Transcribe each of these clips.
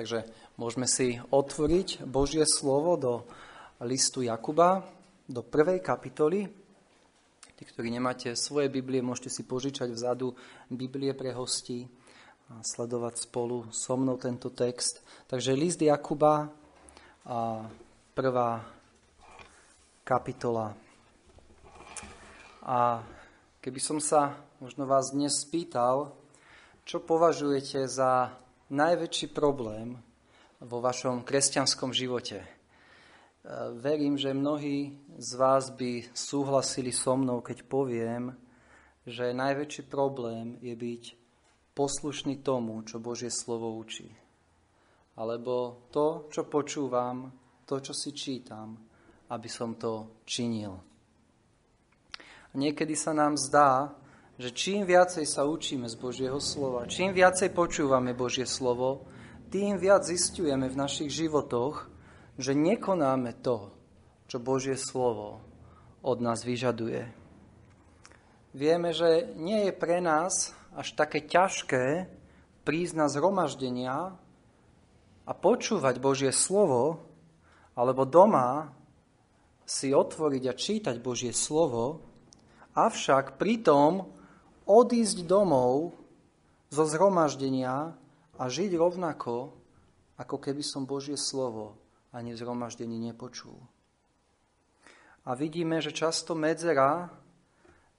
Takže môžeme si otvoriť Božie slovo do listu Jakuba, do prvej kapitoly. Tí, ktorí nemáte svoje Biblie, môžete si požičať vzadu Biblie pre hostí a sledovať spolu so mnou tento text. Takže list Jakuba, a prvá kapitola. A keby som sa možno vás dnes spýtal, čo považujete za najväčší problém vo vašom kresťanskom živote. E, verím, že mnohí z vás by súhlasili so mnou, keď poviem, že najväčší problém je byť poslušný tomu, čo Božie slovo učí. Alebo to, čo počúvam, to, čo si čítam, aby som to činil. Niekedy sa nám zdá, že čím viacej sa učíme z Božieho slova, čím viacej počúvame Božie slovo, tým viac zistujeme v našich životoch, že nekonáme to, čo Božie slovo od nás vyžaduje. Vieme, že nie je pre nás až také ťažké prísť na zhromaždenia a počúvať Božie slovo, alebo doma si otvoriť a čítať Božie slovo, avšak pritom odísť domov zo zhromaždenia a žiť rovnako, ako keby som Božie slovo ani v zhromaždení nepočul. A vidíme, že často medzera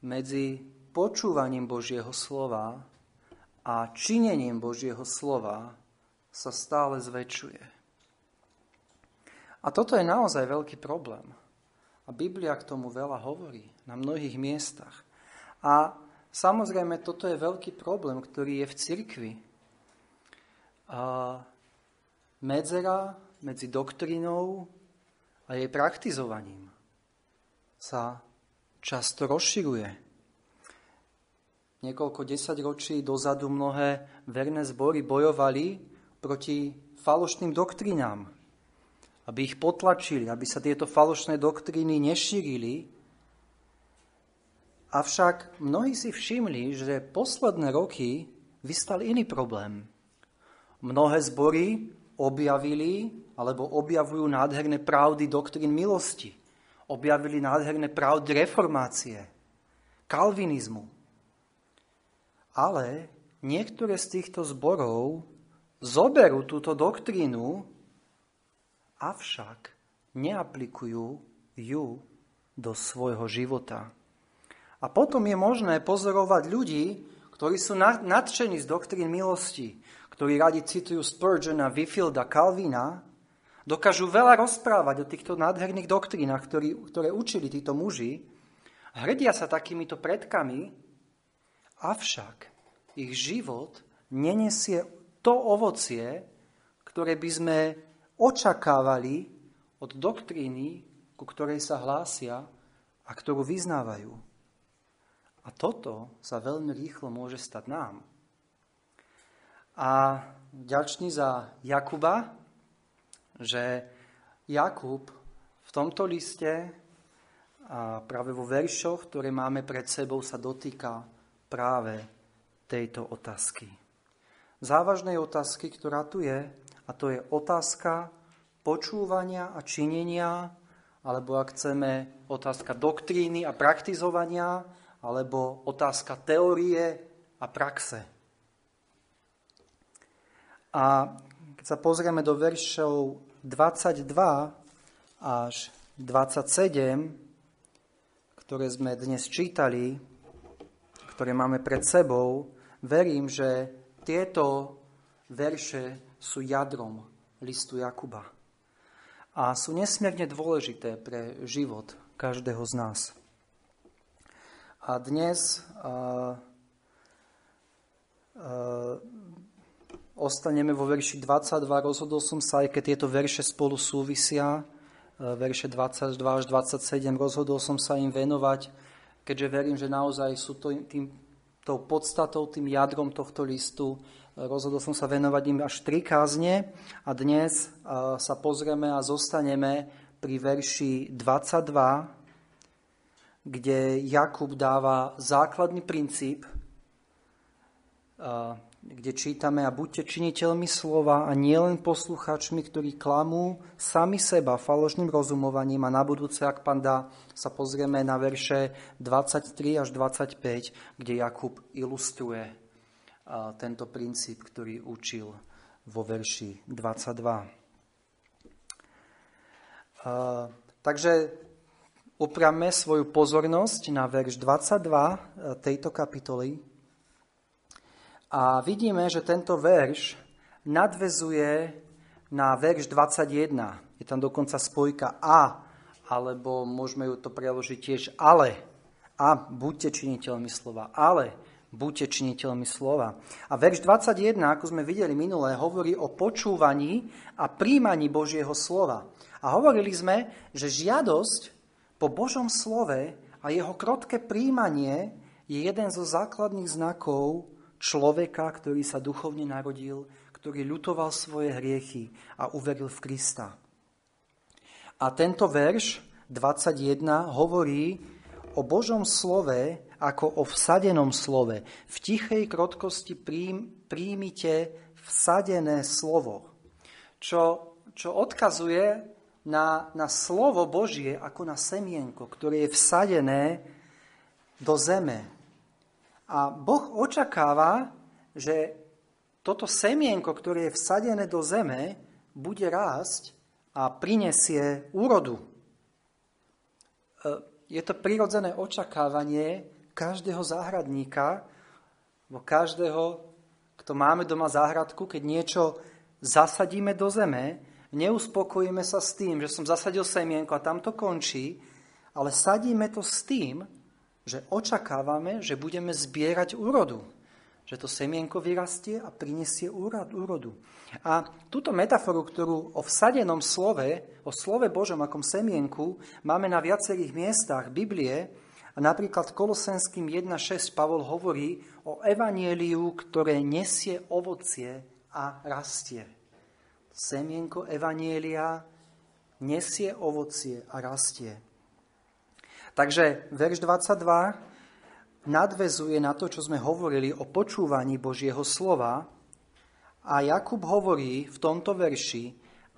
medzi počúvaním Božieho slova a činením Božieho slova sa stále zväčšuje. A toto je naozaj veľký problém. A Biblia k tomu veľa hovorí na mnohých miestach. A Samozrejme, toto je veľký problém, ktorý je v cirkvi. A medzera medzi doktrínou a jej praktizovaním sa často rozširuje. Niekoľko desaťročí dozadu mnohé verné zbory bojovali proti falošným doktrínám, aby ich potlačili, aby sa tieto falošné doktríny nešírili Avšak mnohí si všimli, že posledné roky vystal iný problém. Mnohé zbory objavili alebo objavujú nádherné pravdy doktrín milosti. Objavili nádherné pravdy reformácie, kalvinizmu. Ale niektoré z týchto zborov zoberú túto doktrínu, avšak neaplikujú ju do svojho života. A potom je možné pozorovať ľudí, ktorí sú nadšení z doktrín milosti, ktorí radi citujú Spurgeona, Whitfielda, Calvina, dokážu veľa rozprávať o týchto nádherných doktrínach, ktorý, ktoré učili títo muži, hrdia sa takýmito predkami, avšak ich život nenesie to ovocie, ktoré by sme očakávali od doktríny, ku ktorej sa hlásia a ktorú vyznávajú. A toto sa veľmi rýchlo môže stať nám. A ďačný za Jakuba, že Jakub v tomto liste a práve vo veršoch, ktoré máme pred sebou, sa dotýka práve tejto otázky. Závažnej otázky, ktorá tu je, a to je otázka počúvania a činenia, alebo ak chceme, otázka doktríny a praktizovania alebo otázka teórie a praxe. A keď sa pozrieme do veršov 22 až 27, ktoré sme dnes čítali, ktoré máme pred sebou, verím, že tieto verše sú jadrom listu Jakuba a sú nesmierne dôležité pre život každého z nás. A dnes uh, uh, ostaneme vo verši 22. Rozhodol som sa, aj keď tieto verše spolu súvisia, uh, verše 22 až 27, rozhodol som sa im venovať, keďže verím, že naozaj sú to, tým, tou podstatou, tým jadrom tohto listu. Rozhodol som sa venovať im až tri kázne a dnes sa pozrieme a zostaneme pri verši 22 kde Jakub dáva základný princíp, kde čítame a buďte činiteľmi slova a nielen posluchačmi, ktorí klamú sami seba falošným rozumovaním a na budúce, ak pán dá, sa pozrieme na verše 23 až 25, kde Jakub ilustruje tento princíp, ktorý učil vo verši 22. Takže upriame svoju pozornosť na verš 22 tejto kapitoly a vidíme, že tento verš nadvezuje na verš 21. Je tam dokonca spojka a, alebo môžeme ju to preložiť tiež ale. A buďte činiteľmi slova. Ale buďte činiteľmi slova. A verš 21, ako sme videli minulé, hovorí o počúvaní a príjmaní Božieho slova. A hovorili sme, že žiadosť po Božom slove a jeho krotké príjmanie je jeden zo základných znakov človeka, ktorý sa duchovne narodil, ktorý ľutoval svoje hriechy a uveril v Krista. A tento verš 21 hovorí o Božom slove ako o vsadenom slove. V tichej krotkosti príjmite vsadené slovo, čo, čo odkazuje na, na slovo Božie ako na semienko, ktoré je vsadené do zeme, a Boh očakáva, že toto semienko, ktoré je vsadené do zeme, bude rásť a prinesie úrodu. E, je to prirodzené očakávanie každého záhradníka, alebo každého, kto máme doma záhradku, keď niečo zasadíme do zeme, neuspokojíme sa s tým, že som zasadil semienko a tam to končí, ale sadíme to s tým, že očakávame, že budeme zbierať úrodu. Že to semienko vyrastie a prinesie úrodu. A túto metaforu, ktorú o vsadenom slove, o slove Božom akom semienku, máme na viacerých miestach Biblie. A napríklad Kolosenským 1.6 Pavol hovorí o evanieliu, ktoré nesie ovocie a rastie. Semienko evanielia nesie ovocie a rastie. Takže verš 22 nadvezuje na to, čo sme hovorili o počúvaní Božieho slova a Jakub hovorí v tomto verši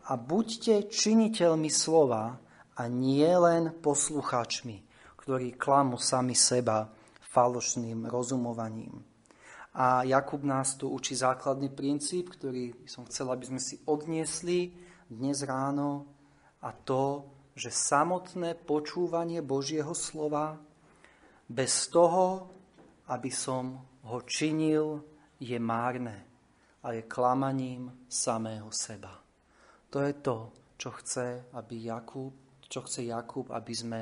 a buďte činiteľmi slova a nie len poslucháčmi, ktorí klamú sami seba falošným rozumovaním. A Jakub nás tu učí základný princíp, ktorý som chcel, aby sme si odniesli dnes ráno a to, že samotné počúvanie Božieho slova bez toho, aby som ho činil, je márne a je klamaním samého seba. To je to, čo chce, aby Jakub, čo chce Jakub, aby sme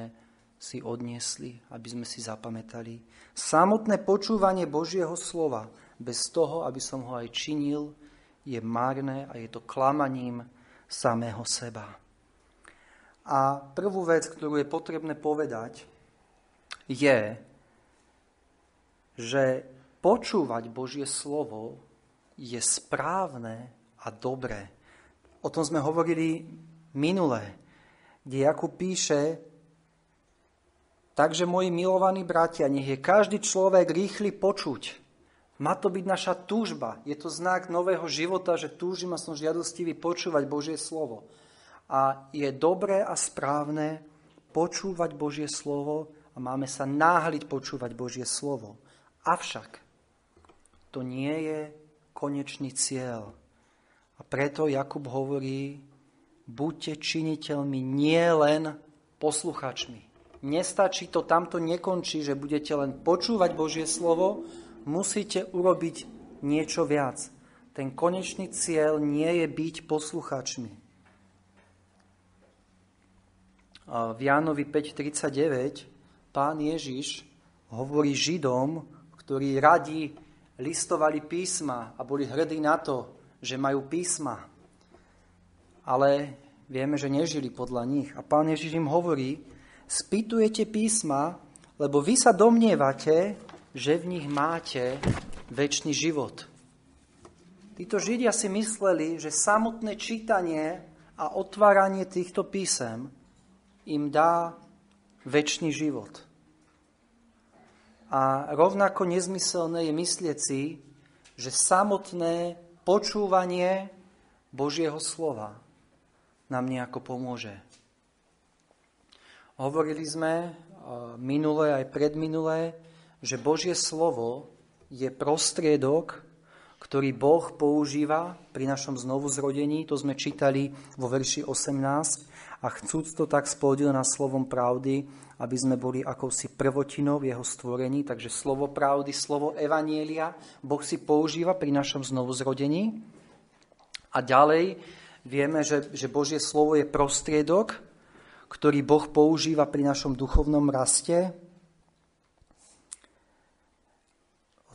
si odniesli, aby sme si zapamätali. Samotné počúvanie Božieho slova, bez toho, aby som ho aj činil, je márne a je to klamaním samého seba. A prvú vec, ktorú je potrebné povedať, je, že počúvať Božie slovo je správne a dobré. O tom sme hovorili minule, kde Jakub píše, takže moji milovaní bratia, nech je každý človek rýchly počuť. Má to byť naša túžba. Je to znak nového života, že túžim a som žiadostivý počúvať Božie slovo a je dobré a správne počúvať Božie slovo a máme sa náhliť počúvať Božie slovo. Avšak to nie je konečný cieľ. A preto Jakub hovorí, buďte činiteľmi, nie len posluchačmi. Nestačí to, tamto nekončí, že budete len počúvať Božie slovo, musíte urobiť niečo viac. Ten konečný cieľ nie je byť posluchačmi. v Jánovi 5.39 pán Ježiš hovorí Židom, ktorí radi listovali písma a boli hrdí na to, že majú písma. Ale vieme, že nežili podľa nich. A pán Ježiš im hovorí, spýtujete písma, lebo vy sa domnievate, že v nich máte väčší život. Títo Židia si mysleli, že samotné čítanie a otváranie týchto písem im dá väčší život. A rovnako nezmyselné je myslieť si, že samotné počúvanie Božieho slova nám nejako pomôže. Hovorili sme minulé aj predminulé, že Božie slovo je prostriedok, ktorý Boh používa pri našom znovuzrodení. To sme čítali vo verši 18. A chcúc to tak splodil na slovom pravdy, aby sme boli akousi prvotinou v jeho stvorení. Takže slovo pravdy, slovo evanielia Boh si používa pri našom znovuzrodení. A ďalej vieme, že, že Božie slovo je prostriedok, ktorý Boh používa pri našom duchovnom raste,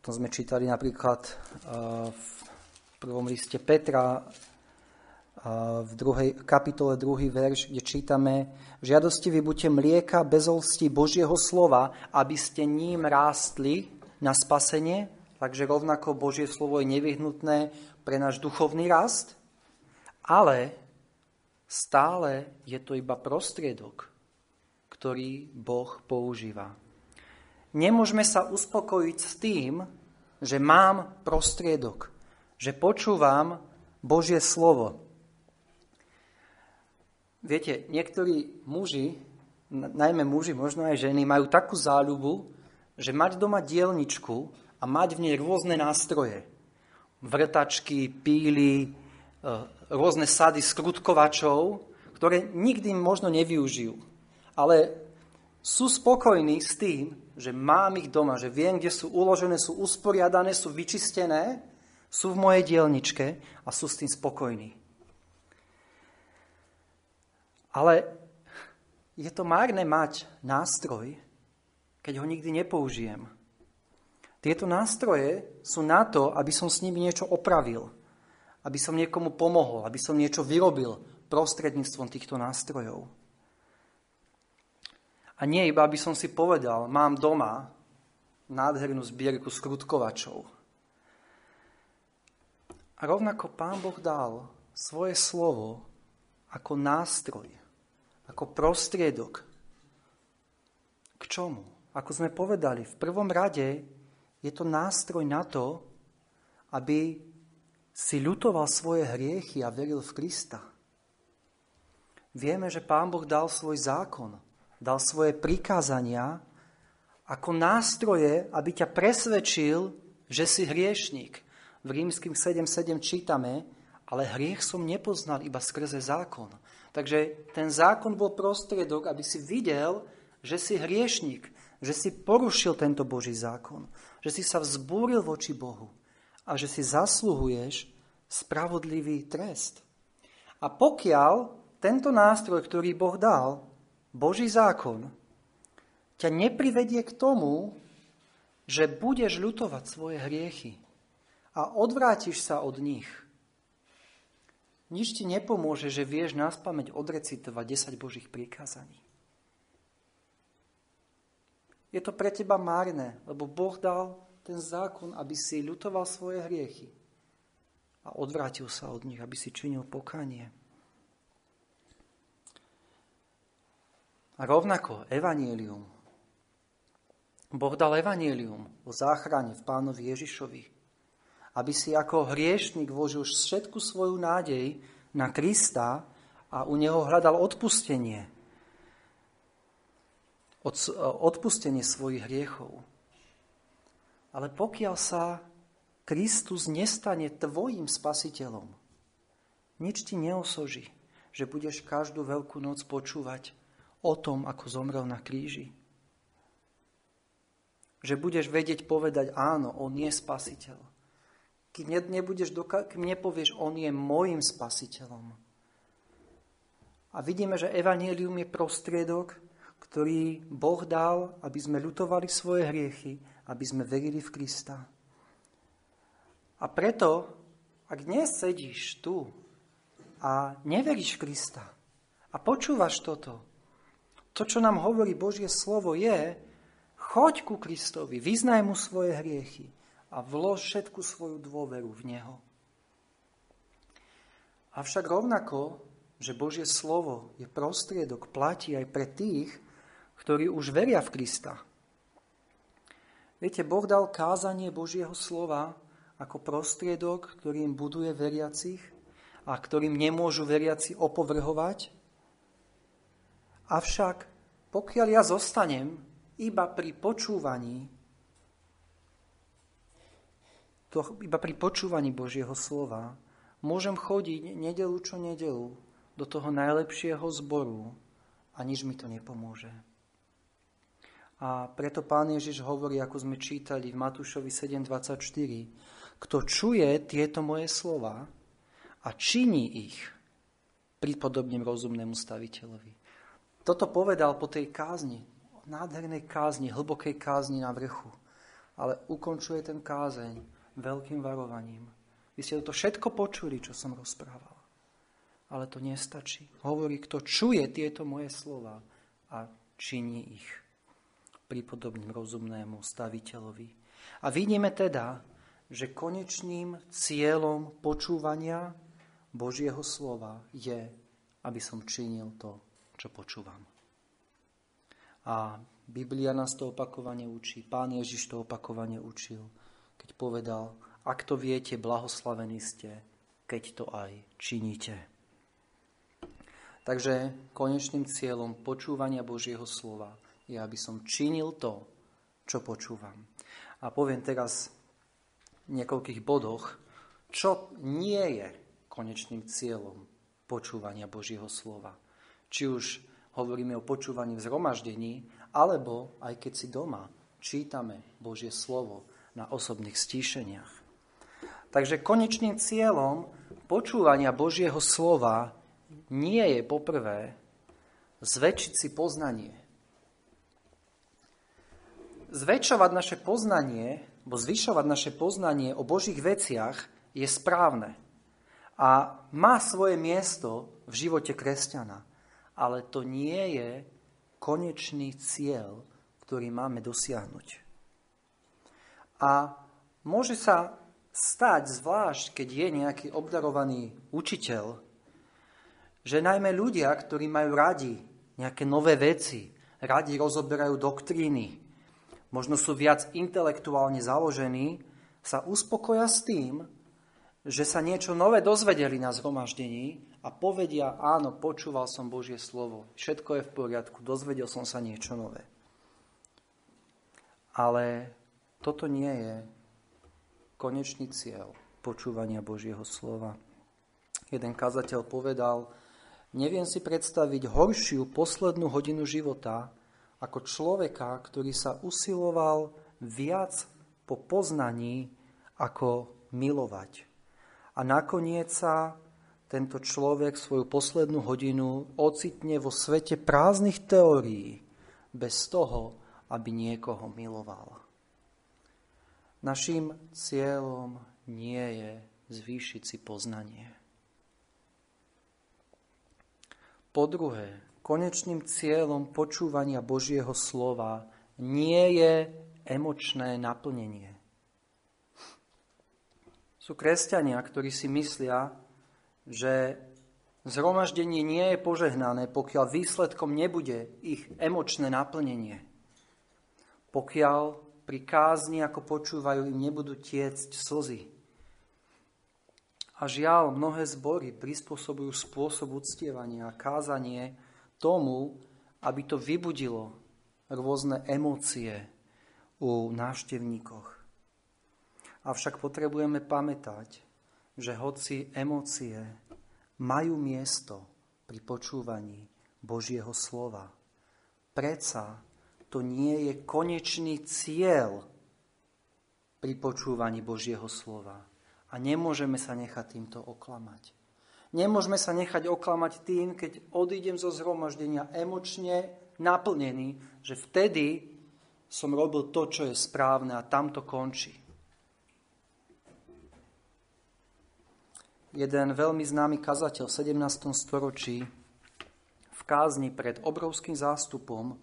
tom sme čítali napríklad v prvom liste Petra, v druhej kapitole, druhý verš, kde čítame Žiadosti vy buďte mlieka bezolsti Božieho slova, aby ste ním rástli na spasenie. Takže rovnako Božie slovo je nevyhnutné pre náš duchovný rast, ale stále je to iba prostriedok, ktorý Boh používa. Nemôžeme sa uspokojiť s tým, že mám prostriedok, že počúvam Božie slovo. Viete, niektorí muži, najmä muži, možno aj ženy, majú takú záľubu, že mať doma dielničku a mať v nej rôzne nástroje. Vrtačky, píly, rôzne sady skrutkovačov, ktoré nikdy možno nevyužijú. Ale sú spokojní s tým, že mám ich doma, že viem, kde sú uložené, sú usporiadané, sú vyčistené, sú v mojej dielničke a sú s tým spokojní. Ale je to márne mať nástroj, keď ho nikdy nepoužijem. Tieto nástroje sú na to, aby som s nimi niečo opravil, aby som niekomu pomohol, aby som niečo vyrobil prostredníctvom týchto nástrojov. A nie iba, aby som si povedal, mám doma nádhernú zbierku skrutkovačov. A rovnako Pán Boh dal svoje slovo ako nástroj, ako prostriedok. K čomu? Ako sme povedali, v prvom rade je to nástroj na to, aby si ľutoval svoje hriechy a veril v Krista. Vieme, že Pán Boh dal svoj zákon, dal svoje prikázania ako nástroje, aby ťa presvedčil, že si hriešník. V rímským 7.7 čítame, ale hriech som nepoznal iba skrze zákon. Takže ten zákon bol prostriedok, aby si videl, že si hriešník, že si porušil tento Boží zákon, že si sa vzbúril voči Bohu a že si zasluhuješ spravodlivý trest. A pokiaľ tento nástroj, ktorý Boh dal, Boží zákon ťa neprivedie k tomu, že budeš ľutovať svoje hriechy a odvrátiš sa od nich. Nič ti nepomôže, že vieš nás pamäť odrecitovať 10 Božích prikázaní. Je to pre teba márne, lebo Boh dal ten zákon, aby si ľutoval svoje hriechy a odvrátil sa od nich, aby si činil pokanie. A rovnako evanielium. Boh dal evanielium o záchrane v pánovi Ježišovi, aby si ako hriešnik vložil všetku svoju nádej na Krista a u neho hľadal odpustenie. Od, odpustenie svojich hriechov. Ale pokiaľ sa Kristus nestane tvojim spasiteľom, nič ti neosoží, že budeš každú veľkú noc počúvať o tom, ako zomrel na kríži. Že budeš vedieť povedať, áno, on je spasiteľ. Keď nebudeš doka- keď nepovieš, on je môjim spasiteľom. A vidíme, že evanílium je prostriedok, ktorý Boh dal, aby sme ľutovali svoje hriechy, aby sme verili v Krista. A preto, ak dnes sedíš tu a neveríš Krista a počúvaš toto, to, čo nám hovorí Božie slovo, je, choď ku Kristovi, vyznaj mu svoje hriechy a vlož všetku svoju dôveru v Neho. Avšak rovnako, že Božie slovo je prostriedok, platí aj pre tých, ktorí už veria v Krista. Viete, Boh dal kázanie Božieho slova ako prostriedok, ktorým buduje veriacich a ktorým nemôžu veriaci opovrhovať. Avšak pokiaľ ja zostanem iba pri počúvaní to, iba pri počúvaní Božieho slova môžem chodiť nedelu čo nedelu do toho najlepšieho zboru a nič mi to nepomôže. A preto pán Ježiš hovorí, ako sme čítali v Matúšovi 7.24, kto čuje tieto moje slova a činí ich, prípodobným rozumnému staviteľovi. Toto povedal po tej kázni, nádhernej kázni, hlbokej kázni na vrchu. Ale ukončuje ten kázeň veľkým varovaním. Vy ste to všetko počuli, čo som rozprával. Ale to nestačí. Hovorí, kto čuje tieto moje slova a činí ich prípodobným rozumnému staviteľovi. A vidíme teda, že konečným cieľom počúvania Božieho slova je, aby som činil to, čo počúvam. A Biblia nás to opakovane učí, Pán Ježiš to opakovane učil, keď povedal, ak to viete, blahoslavení ste, keď to aj činíte. Takže konečným cieľom počúvania Božieho slova je, aby som činil to, čo počúvam. A poviem teraz v niekoľkých bodoch, čo nie je konečným cieľom počúvania Božieho slova. Či už hovoríme o počúvaní v zhromaždení, alebo aj keď si doma čítame Božie slovo na osobných stíšeniach. Takže konečným cieľom počúvania Božieho slova nie je poprvé zväčšiť si poznanie zväčšovať naše poznanie, alebo zvyšovať naše poznanie o Božích veciach je správne a má svoje miesto v živote kresťana. Ale to nie je konečný cieľ, ktorý máme dosiahnuť. A môže sa stať, zvlášť keď je nejaký obdarovaný učiteľ, že najmä ľudia, ktorí majú radi nejaké nové veci, radi rozoberajú doktríny, možno sú viac intelektuálne založení, sa uspokoja s tým, že sa niečo nové dozvedeli na zhromaždení a povedia, áno, počúval som Božie slovo, všetko je v poriadku, dozvedel som sa niečo nové. Ale toto nie je konečný cieľ počúvania Božieho slova. Jeden kazateľ povedal, neviem si predstaviť horšiu poslednú hodinu života, ako človeka, ktorý sa usiloval viac po poznaní ako milovať. A nakoniec sa tento človek svoju poslednú hodinu ocitne vo svete prázdnych teórií, bez toho, aby niekoho miloval. Naším cieľom nie je zvýšiť si poznanie. Po druhé, konečným cieľom počúvania Božieho slova nie je emočné naplnenie. Sú kresťania, ktorí si myslia, že zhromaždenie nie je požehnané, pokiaľ výsledkom nebude ich emočné naplnenie. Pokiaľ pri kázni, ako počúvajú, im nebudú tiecť slzy. A žiaľ, mnohé zbory prispôsobujú spôsob uctievania a kázanie tomu, aby to vybudilo rôzne emócie u návštevníkoch. Avšak potrebujeme pamätať, že hoci emócie majú miesto pri počúvaní Božieho slova, predsa to nie je konečný cieľ pri počúvaní Božieho slova. A nemôžeme sa nechať týmto oklamať. Nemôžeme sa nechať oklamať tým, keď odídem zo zhromaždenia emočne naplnený, že vtedy som robil to, čo je správne a tam to končí. Jeden veľmi známy kazateľ v 17. storočí v kázni pred obrovským zástupom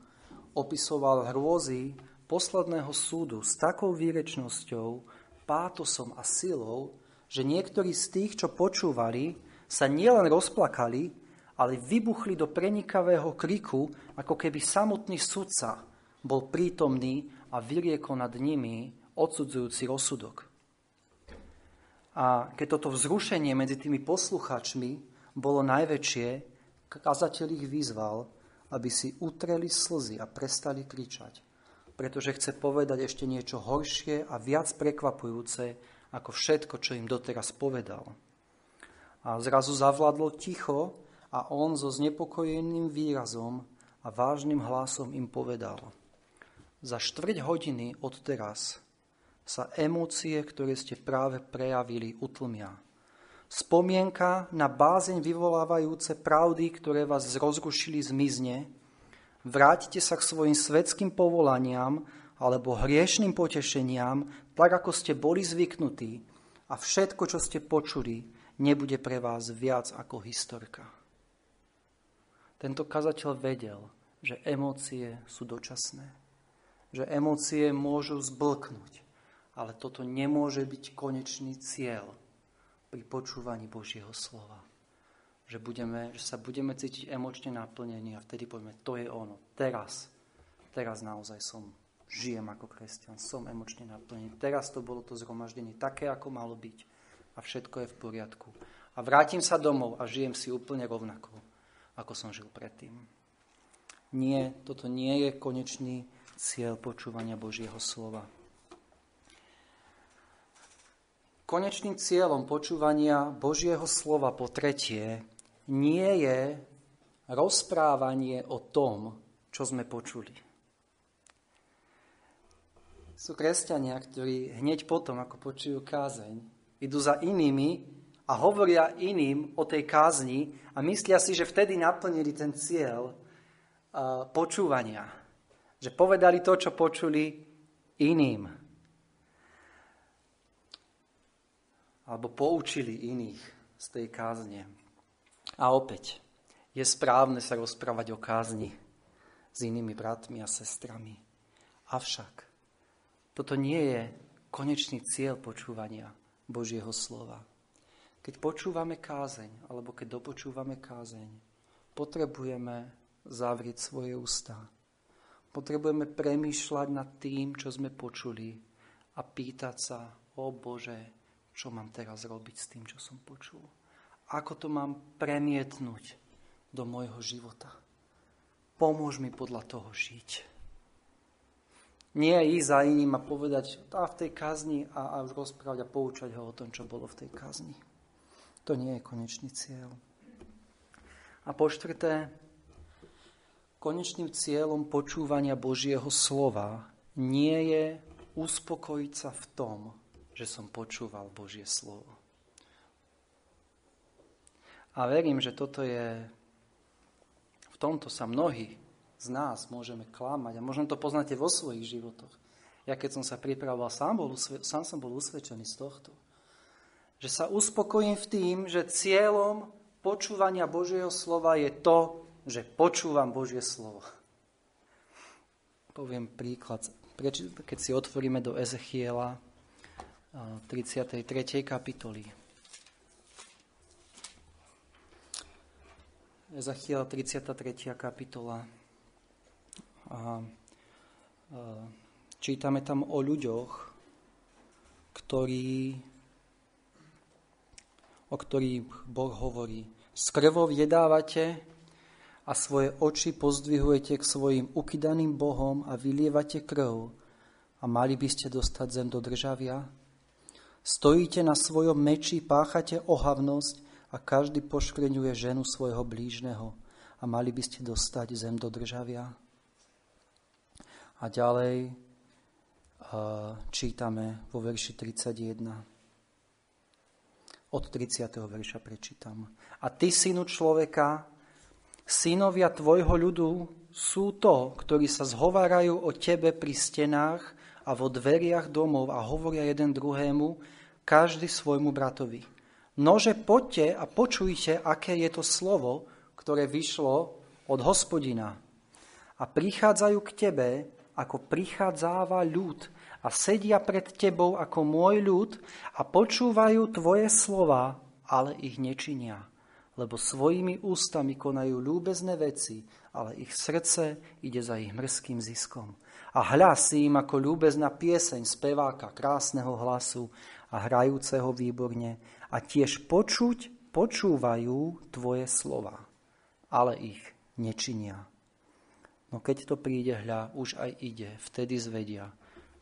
opisoval hrôzy posledného súdu s takou výrečnosťou, pátosom a silou, že niektorí z tých, čo počúvali, sa nielen rozplakali, ale vybuchli do prenikavého kriku, ako keby samotný sudca bol prítomný a vyriekol nad nimi odsudzujúci rozsudok. A keď toto vzrušenie medzi tými posluchačmi bolo najväčšie, kazateľ ich vyzval, aby si utreli slzy a prestali kričať, pretože chce povedať ešte niečo horšie a viac prekvapujúce ako všetko, čo im doteraz povedal. A zrazu zavladlo ticho a on so znepokojeným výrazom a vážnym hlasom im povedal. Za štvrť hodiny od teraz sa emócie, ktoré ste práve prejavili, utlmia. Spomienka na bázeň vyvolávajúce pravdy, ktoré vás rozrušili, zmizne. Vráťte sa k svojim svetským povolaniam alebo hriešným potešeniam, tak ako ste boli zvyknutí a všetko, čo ste počuli, nebude pre vás viac ako historka. Tento kazateľ vedel, že emócie sú dočasné, že emócie môžu zblknúť, ale toto nemôže byť konečný cieľ pri počúvaní Božieho slova. Že, budeme, že sa budeme cítiť emočne naplnení a vtedy povieme, to je ono. Teraz, teraz naozaj som, žijem ako kresťan, som emočne naplnený. Teraz to bolo to zhromaždenie také, ako malo byť a všetko je v poriadku. A vrátim sa domov a žijem si úplne rovnako, ako som žil predtým. Nie, toto nie je konečný cieľ počúvania Božieho slova. Konečným cieľom počúvania Božieho slova po tretie nie je rozprávanie o tom, čo sme počuli. Sú kresťania, ktorí hneď potom, ako počujú kázeň, idú za inými a hovoria iným o tej kázni a myslia si, že vtedy naplnili ten cieľ počúvania. Že povedali to, čo počuli iným. alebo poučili iných z tej kázne. A opäť, je správne sa rozprávať o kázni s inými bratmi a sestrami. Avšak, toto nie je konečný cieľ počúvania Božieho slova. Keď počúvame kázeň, alebo keď dopočúvame kázeň, potrebujeme zavrieť svoje ústa. Potrebujeme premýšľať nad tým, čo sme počuli a pýtať sa, o Bože, čo mám teraz robiť s tým, čo som počul. Ako to mám premietnúť do môjho života. Pomôž mi podľa toho žiť. Nie ísť za iným a povedať a v tej kazni a, a už rozprávať a poučať ho o tom, čo bolo v tej kazni. To nie je konečný cieľ. A po štvrté, konečným cieľom počúvania Božieho slova nie je uspokojiť sa v tom, že som počúval Božie slovo. A verím, že toto je, v tomto sa mnohí z nás môžeme klamať a možno to poznáte vo svojich životoch. Ja keď som sa pripravoval, sám, bol, sám som bol usvedčený z tohto. Že sa uspokojím v tým, že cieľom počúvania Božieho slova je to, že počúvam Božie slovo. Poviem príklad. Keď si otvoríme do Ezechiela, 33. kapitoly. Ezachiel 33. kapitola. A, čítame tam o ľuďoch, ktorí, o ktorých Boh hovorí. S krvou jedávate a svoje oči pozdvihujete k svojim ukydaným Bohom a vylievate krv a mali by ste dostať zem do državia? Stojíte na svojom meči, páchate ohavnosť a každý poškreňuje ženu svojho blížneho a mali by ste dostať zem do državia. A ďalej uh, čítame vo verši 31. Od 30. verša prečítam. A ty, synu človeka, synovia tvojho ľudu sú to, ktorí sa zhovárajú o tebe pri stenách a vo dveriach domov a hovoria jeden druhému, každý svojmu bratovi. Nože poďte a počujte, aké je to slovo, ktoré vyšlo od hospodina. A prichádzajú k tebe, ako prichádzáva ľud a sedia pred tebou ako môj ľud a počúvajú tvoje slova, ale ich nečinia. Lebo svojimi ústami konajú ľúbezné veci, ale ich srdce ide za ich mrzkým ziskom a hľa si im ako ľúbezná pieseň speváka krásneho hlasu, a hrajúceho výborne a tiež počuť, počúvajú tvoje slova, ale ich nečinia. No keď to príde hľa, už aj ide, vtedy zvedia,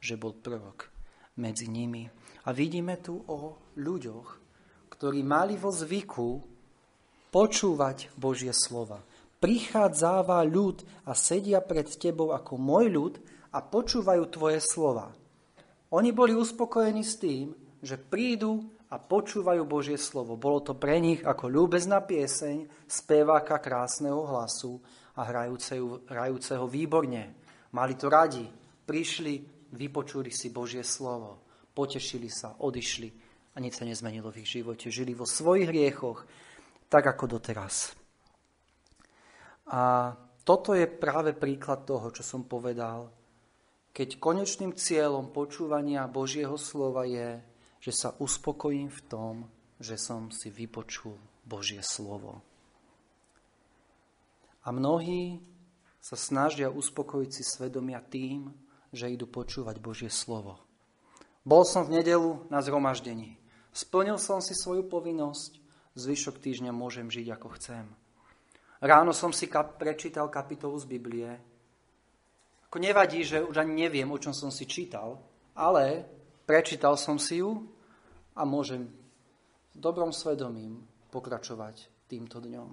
že bol prorok medzi nimi. A vidíme tu o ľuďoch, ktorí mali vo zvyku počúvať Božie slova. Prichádzáva ľud a sedia pred tebou ako môj ľud a počúvajú tvoje slova. Oni boli uspokojení s tým, že prídu a počúvajú Božie slovo. Bolo to pre nich ako ľúbezná pieseň speváka krásneho hlasu a hrajúceho, hrajúceho výborne. Mali to radi. Prišli, vypočuli si Božie slovo, potešili sa, odišli a nič sa nezmenilo v ich živote. Žili vo svojich hriechoch, tak ako doteraz. A toto je práve príklad toho, čo som povedal. Keď konečným cieľom počúvania Božieho slova je, že sa uspokojím v tom, že som si vypočul Božie slovo. A mnohí sa snažia uspokojiť si svedomia tým, že idú počúvať Božie slovo. Bol som v nedelu na zhromaždení. Splnil som si svoju povinnosť, zvyšok týždňa môžem žiť ako chcem. Ráno som si kap- prečítal kapitolu z Biblie. Ako nevadí, že už ani neviem, o čom som si čítal, ale prečítal som si ju a môžem s dobrom svedomím pokračovať týmto dňom.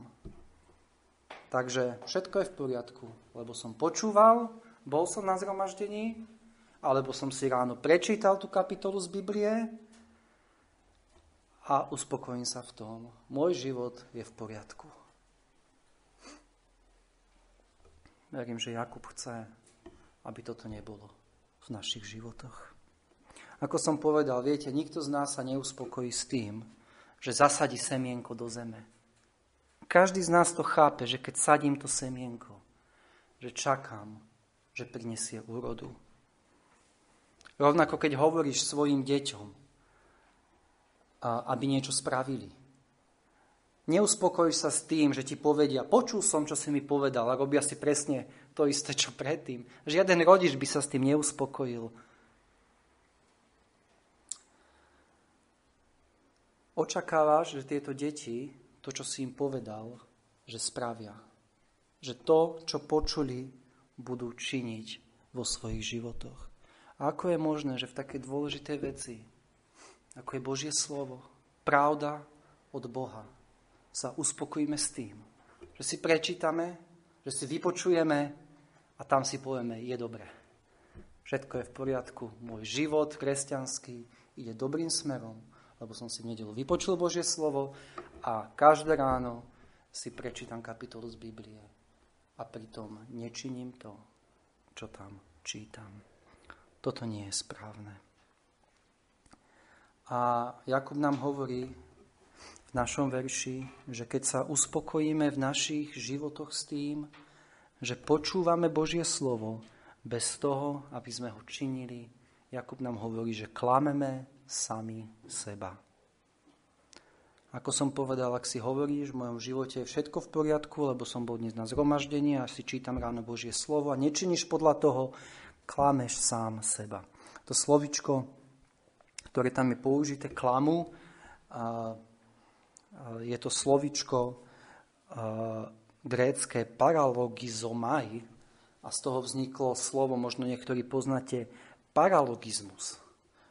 Takže všetko je v poriadku, lebo som počúval, bol som na zhromaždení, alebo som si ráno prečítal tú kapitolu z Biblie a uspokojím sa v tom. Môj život je v poriadku. Verím, že Jakub chce, aby toto nebolo v našich životoch. Ako som povedal, viete, nikto z nás sa neuspokojí s tým, že zasadí semienko do zeme každý z nás to chápe, že keď sadím to semienko, že čakám, že prinesie úrodu. Rovnako keď hovoríš svojim deťom, aby niečo spravili. Neuspokojíš sa s tým, že ti povedia, počul som, čo si mi povedal a robia si presne to isté, čo predtým. Žiaden rodič by sa s tým neuspokojil. Očakávaš, že tieto deti to, čo si im povedal, že spravia. Že to, čo počuli, budú činiť vo svojich životoch. A ako je možné, že v takej dôležitej veci, ako je Božie slovo, pravda od Boha, sa uspokojíme s tým, že si prečítame, že si vypočujeme a tam si povieme, je dobré. Všetko je v poriadku, môj život kresťanský ide dobrým smerom, lebo som si v nedelu vypočul Božie slovo a každé ráno si prečítam kapitolu z Biblie a pritom nečiním to, čo tam čítam. Toto nie je správne. A Jakub nám hovorí v našom verši, že keď sa uspokojíme v našich životoch s tým, že počúvame Božie slovo bez toho, aby sme ho činili, Jakub nám hovorí, že klameme sami seba. Ako som povedal, ak si hovoríš, v mojom živote je všetko v poriadku, lebo som bol dnes na zhromaždení a si čítam ráno Božie slovo a nečiníš podľa toho, klameš sám seba. To slovičko, ktoré tam je použité, klamu, je to slovičko grécké paralogizomai a z toho vzniklo slovo, možno niektorí poznáte, paralogizmus,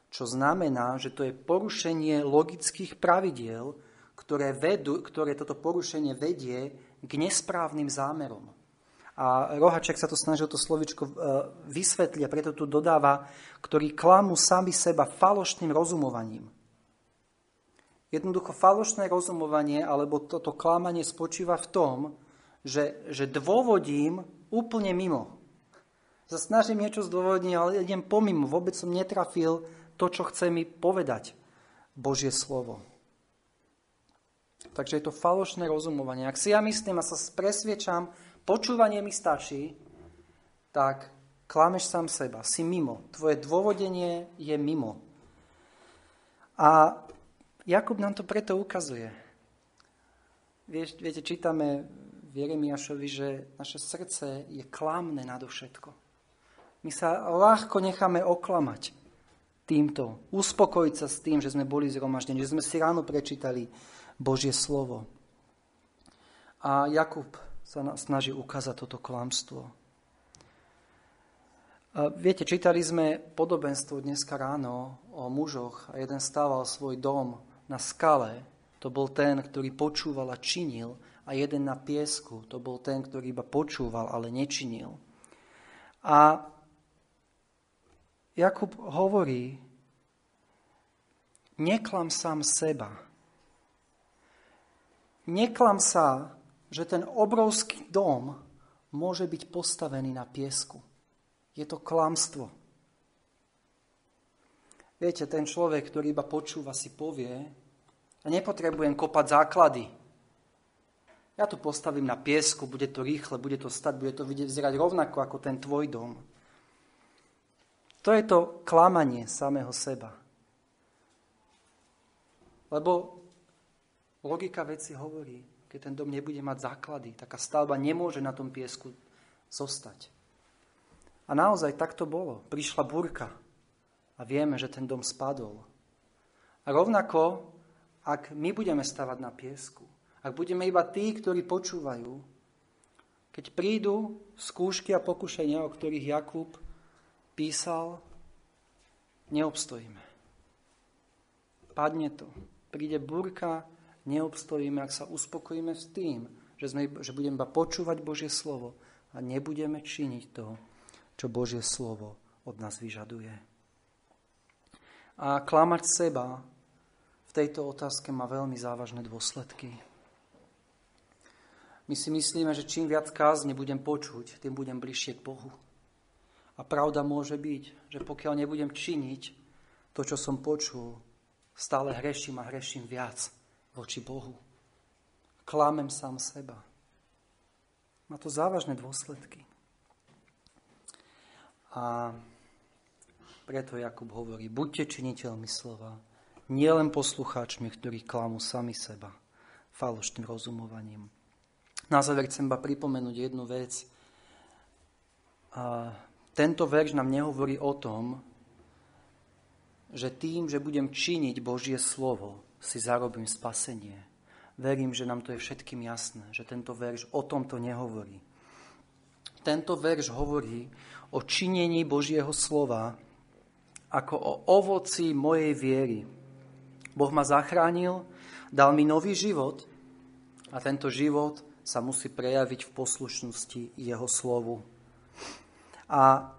čo znamená, že to je porušenie logických pravidiel, ktoré, vedú, ktoré toto porušenie vedie k nesprávnym zámerom. A Rohaček sa to snažil to slovičko e, vysvetliť a preto tu dodáva, ktorí klamú sami seba falošným rozumovaním. Jednoducho falošné rozumovanie alebo toto klamanie spočíva v tom, že, že dôvodím úplne mimo. Sa snažím niečo zdôvodniť, ale idem pomimo. Vôbec som netrafil to, čo chce mi povedať Božie slovo. Takže je to falošné rozumovanie. Ak si ja myslím a sa presviečam, počúvanie mi stačí, tak klameš sám seba, si mimo. Tvoje dôvodenie je mimo. A Jakub nám to preto ukazuje. Vieš, viete, čítame v Jeremiašovi, že naše srdce je klamné nadovšetko. My sa ľahko necháme oklamať. Týmto. Uspokojiť sa s tým, že sme boli zhromaždení, že sme si ráno prečítali Božie slovo. A Jakub sa snaží ukázať toto klamstvo. Viete, čítali sme podobenstvo dneska ráno o mužoch a jeden stával svoj dom na skale. To bol ten, ktorý počúval a činil a jeden na piesku. To bol ten, ktorý iba počúval, ale nečinil. A Jakub hovorí, neklam sám seba. Neklam sa, že ten obrovský dom môže byť postavený na piesku. Je to klamstvo. Viete, ten človek, ktorý iba počúva, si povie, a nepotrebujem kopať základy. Ja to postavím na piesku, bude to rýchle, bude to stať, bude to vyzerať rovnako ako ten tvoj dom. To je to klamanie samého seba. Lebo logika veci hovorí, keď ten dom nebude mať základy, taká stavba nemôže na tom piesku zostať. A naozaj tak to bolo. Prišla burka a vieme, že ten dom spadol. A rovnako, ak my budeme stavať na piesku, ak budeme iba tí, ktorí počúvajú, keď prídu skúšky a pokušenia, o ktorých Jakub písal, neobstojíme. Padne to. Príde burka, neobstojíme, ak sa uspokojíme s tým, že, sme, že budeme iba počúvať Božie slovo a nebudeme činiť to, čo Božie slovo od nás vyžaduje. A klamať seba v tejto otázke má veľmi závažné dôsledky. My si myslíme, že čím viac kázne budem počuť, tým budem bližšie k Bohu. A pravda môže byť, že pokiaľ nebudem činiť to, čo som počul, stále hreším a hreším viac voči Bohu. Klamem sám seba. Má to závažné dôsledky. A preto Jakub hovorí, buďte činiteľmi slova, nielen poslucháčmi, ktorí klamú sami seba falošným rozumovaním. Na záver chcem ba pripomenúť jednu vec. A tento verš nám nehovorí o tom, že tým, že budem činiť Božie slovo, si zarobím spasenie. Verím, že nám to je všetkým jasné, že tento verš o tomto nehovorí. Tento verš hovorí o činení Božieho slova ako o ovoci mojej viery. Boh ma zachránil, dal mi nový život a tento život sa musí prejaviť v poslušnosti jeho slovu. A,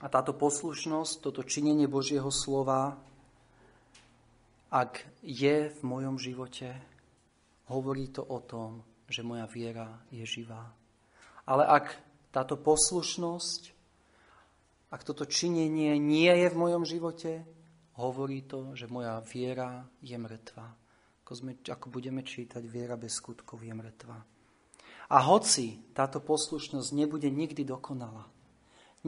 a táto poslušnosť, toto činenie Božieho slova, ak je v mojom živote, hovorí to o tom, že moja viera je živá. Ale ak táto poslušnosť, ak toto činenie nie je v mojom živote, hovorí to, že moja viera je mŕtva. Ako, sme, ako budeme čítať, viera bez skutkov je mŕtva. A hoci táto poslušnosť nebude nikdy dokonalá,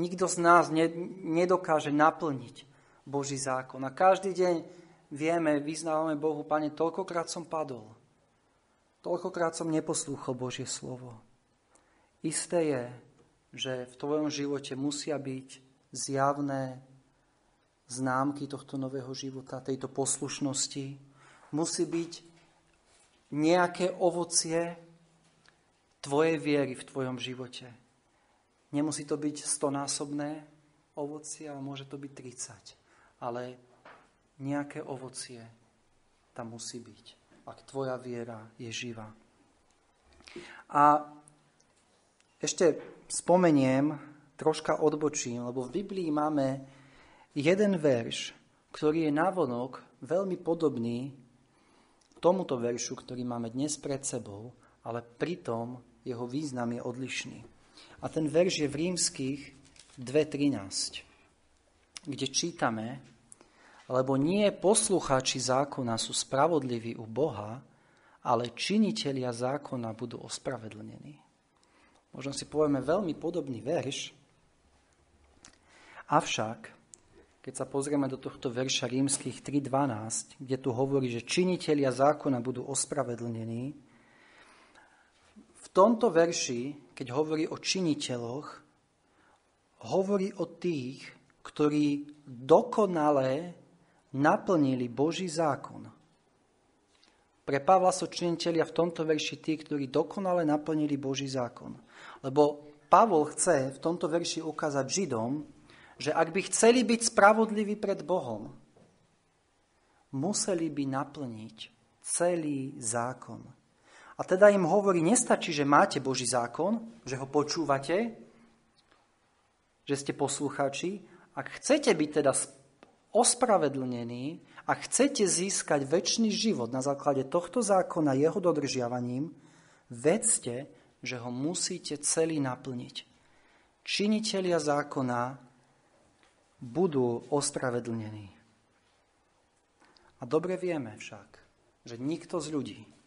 nikto z nás ne, nedokáže naplniť Boží zákon. A každý deň vieme, vyznávame Bohu, Pane, toľkokrát som padol, toľkokrát som neposlúchol Božie slovo. Isté je, že v tvojom živote musia byť zjavné známky tohto nového života, tejto poslušnosti. Musí byť nejaké ovocie tvojej viery v tvojom živote. Nemusí to byť stonásobné ovocie, ale môže to byť 30. Ale nejaké ovocie tam musí byť, ak tvoja viera je živá. A ešte spomeniem, troška odbočím, lebo v Biblii máme jeden verš, ktorý je navonok veľmi podobný tomuto veršu, ktorý máme dnes pred sebou, ale pritom jeho význam je odlišný. A ten verš je v rímskych 2.13, kde čítame, lebo nie poslucháči zákona sú spravodliví u Boha, ale činitelia zákona budú ospravedlnení možno si povieme veľmi podobný verš, avšak, keď sa pozrieme do tohto verša rímskych 3.12, kde tu hovorí, že činitelia zákona budú ospravedlnení, tomto verši, keď hovorí o činiteľoch, hovorí o tých, ktorí dokonale naplnili Boží zákon. Pre Pavla sú činiteľia v tomto verši tí, ktorí dokonale naplnili Boží zákon. Lebo Pavol chce v tomto verši ukázať Židom, že ak by chceli byť spravodliví pred Bohom, museli by naplniť celý zákon. A teda im hovorí, nestačí, že máte Boží zákon, že ho počúvate, že ste posluchači. Ak chcete byť teda ospravedlnení a chcete získať väčší život na základe tohto zákona jeho dodržiavaním, vedzte, že ho musíte celý naplniť. Činitelia zákona budú ospravedlnení. A dobre vieme však, že nikto z ľudí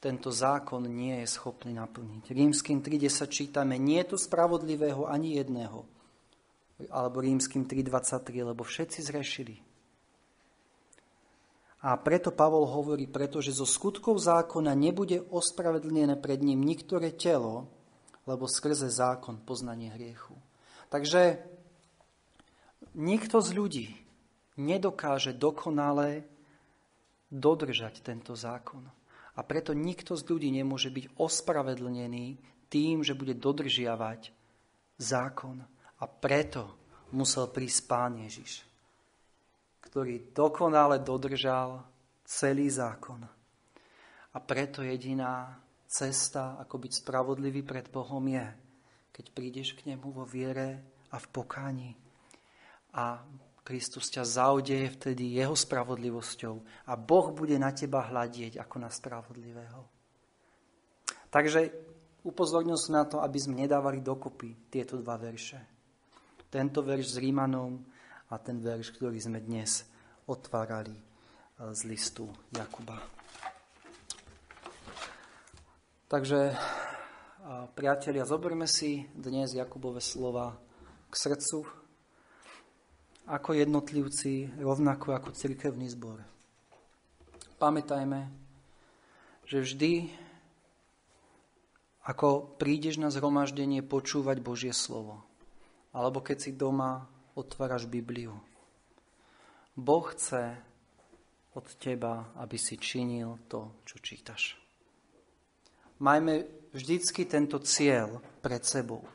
tento zákon nie je schopný naplniť. Rímským 3.10 čítame, nie je tu spravodlivého ani jedného, alebo rímským 3.23, lebo všetci zrešili. A preto Pavol hovorí, pretože zo skutkov zákona nebude ospravedlnené pred ním niektoré telo, lebo skrze zákon poznanie hriechu. Takže nikto z ľudí nedokáže dokonale dodržať tento zákon. A preto nikto z ľudí nemôže byť ospravedlnený tým, že bude dodržiavať zákon. A preto musel prísť Pán Ježiš, ktorý dokonale dodržal celý zákon. A preto jediná cesta, ako byť spravodlivý pred Bohom je, keď prídeš k Nemu vo viere a v pokáni. A Kristus ťa zaudeje vtedy Jeho spravodlivosťou a Boh bude na teba hľadieť ako na spravodlivého. Takže upozornil som na to, aby sme nedávali dokopy tieto dva verše. Tento verš s Rímanom a ten verš, ktorý sme dnes otvárali e, z listu Jakuba. Takže, priatelia, zoberme si dnes Jakubové slova k srdcu, ako jednotlivci, rovnako ako cirkevný zbor. Pamätajme, že vždy, ako prídeš na zhromaždenie počúvať Božie slovo, alebo keď si doma otváraš Bibliu. Boh chce od teba, aby si činil to, čo čítaš. Majme vždycky tento cieľ pred sebou.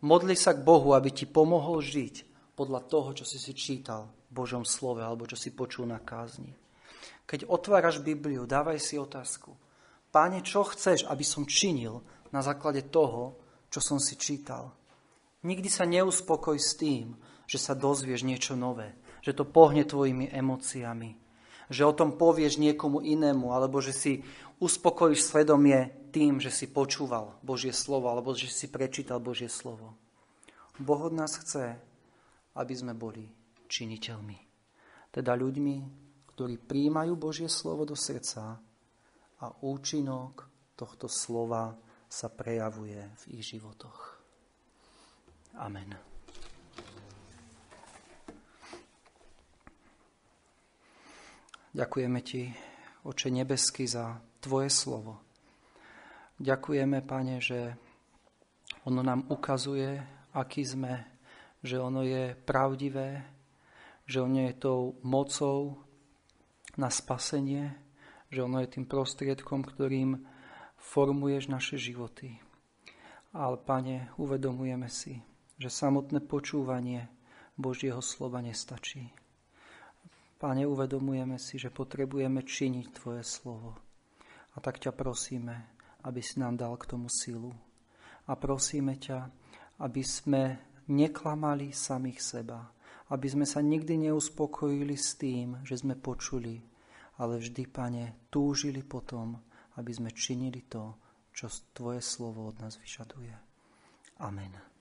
Modli sa k Bohu, aby ti pomohol žiť podľa toho, čo si si čítal v Božom slove alebo čo si počul na kázni. Keď otváraš Bibliu, dávaj si otázku. Páne, čo chceš, aby som činil na základe toho, čo som si čítal? Nikdy sa neuspokoj s tým, že sa dozvieš niečo nové, že to pohne tvojimi emóciami, že o tom povieš niekomu inému, alebo že si uspokojíš svedomie tým, že si počúval Božie slovo, alebo že si prečítal Božie slovo. Boh od nás chce, aby sme boli činiteľmi. Teda ľuďmi, ktorí príjmajú Božie slovo do srdca a účinok tohto slova sa prejavuje v ich životoch. Amen. Ďakujeme Ti, Oče nebeský, za Tvoje slovo. Ďakujeme, Pane, že ono nám ukazuje, aký sme, že ono je pravdivé, že ono je tou mocou na spasenie, že ono je tým prostriedkom, ktorým formuješ naše životy. Ale, Pane, uvedomujeme si, že samotné počúvanie Božieho slova nestačí. Páne, uvedomujeme si, že potrebujeme činiť Tvoje slovo. A tak ťa prosíme, aby si nám dal k tomu silu. A prosíme ťa, aby sme neklamali samých seba. Aby sme sa nikdy neuspokojili s tým, že sme počuli, ale vždy, Pane, túžili potom, aby sme činili to, čo Tvoje slovo od nás vyžaduje. Amen.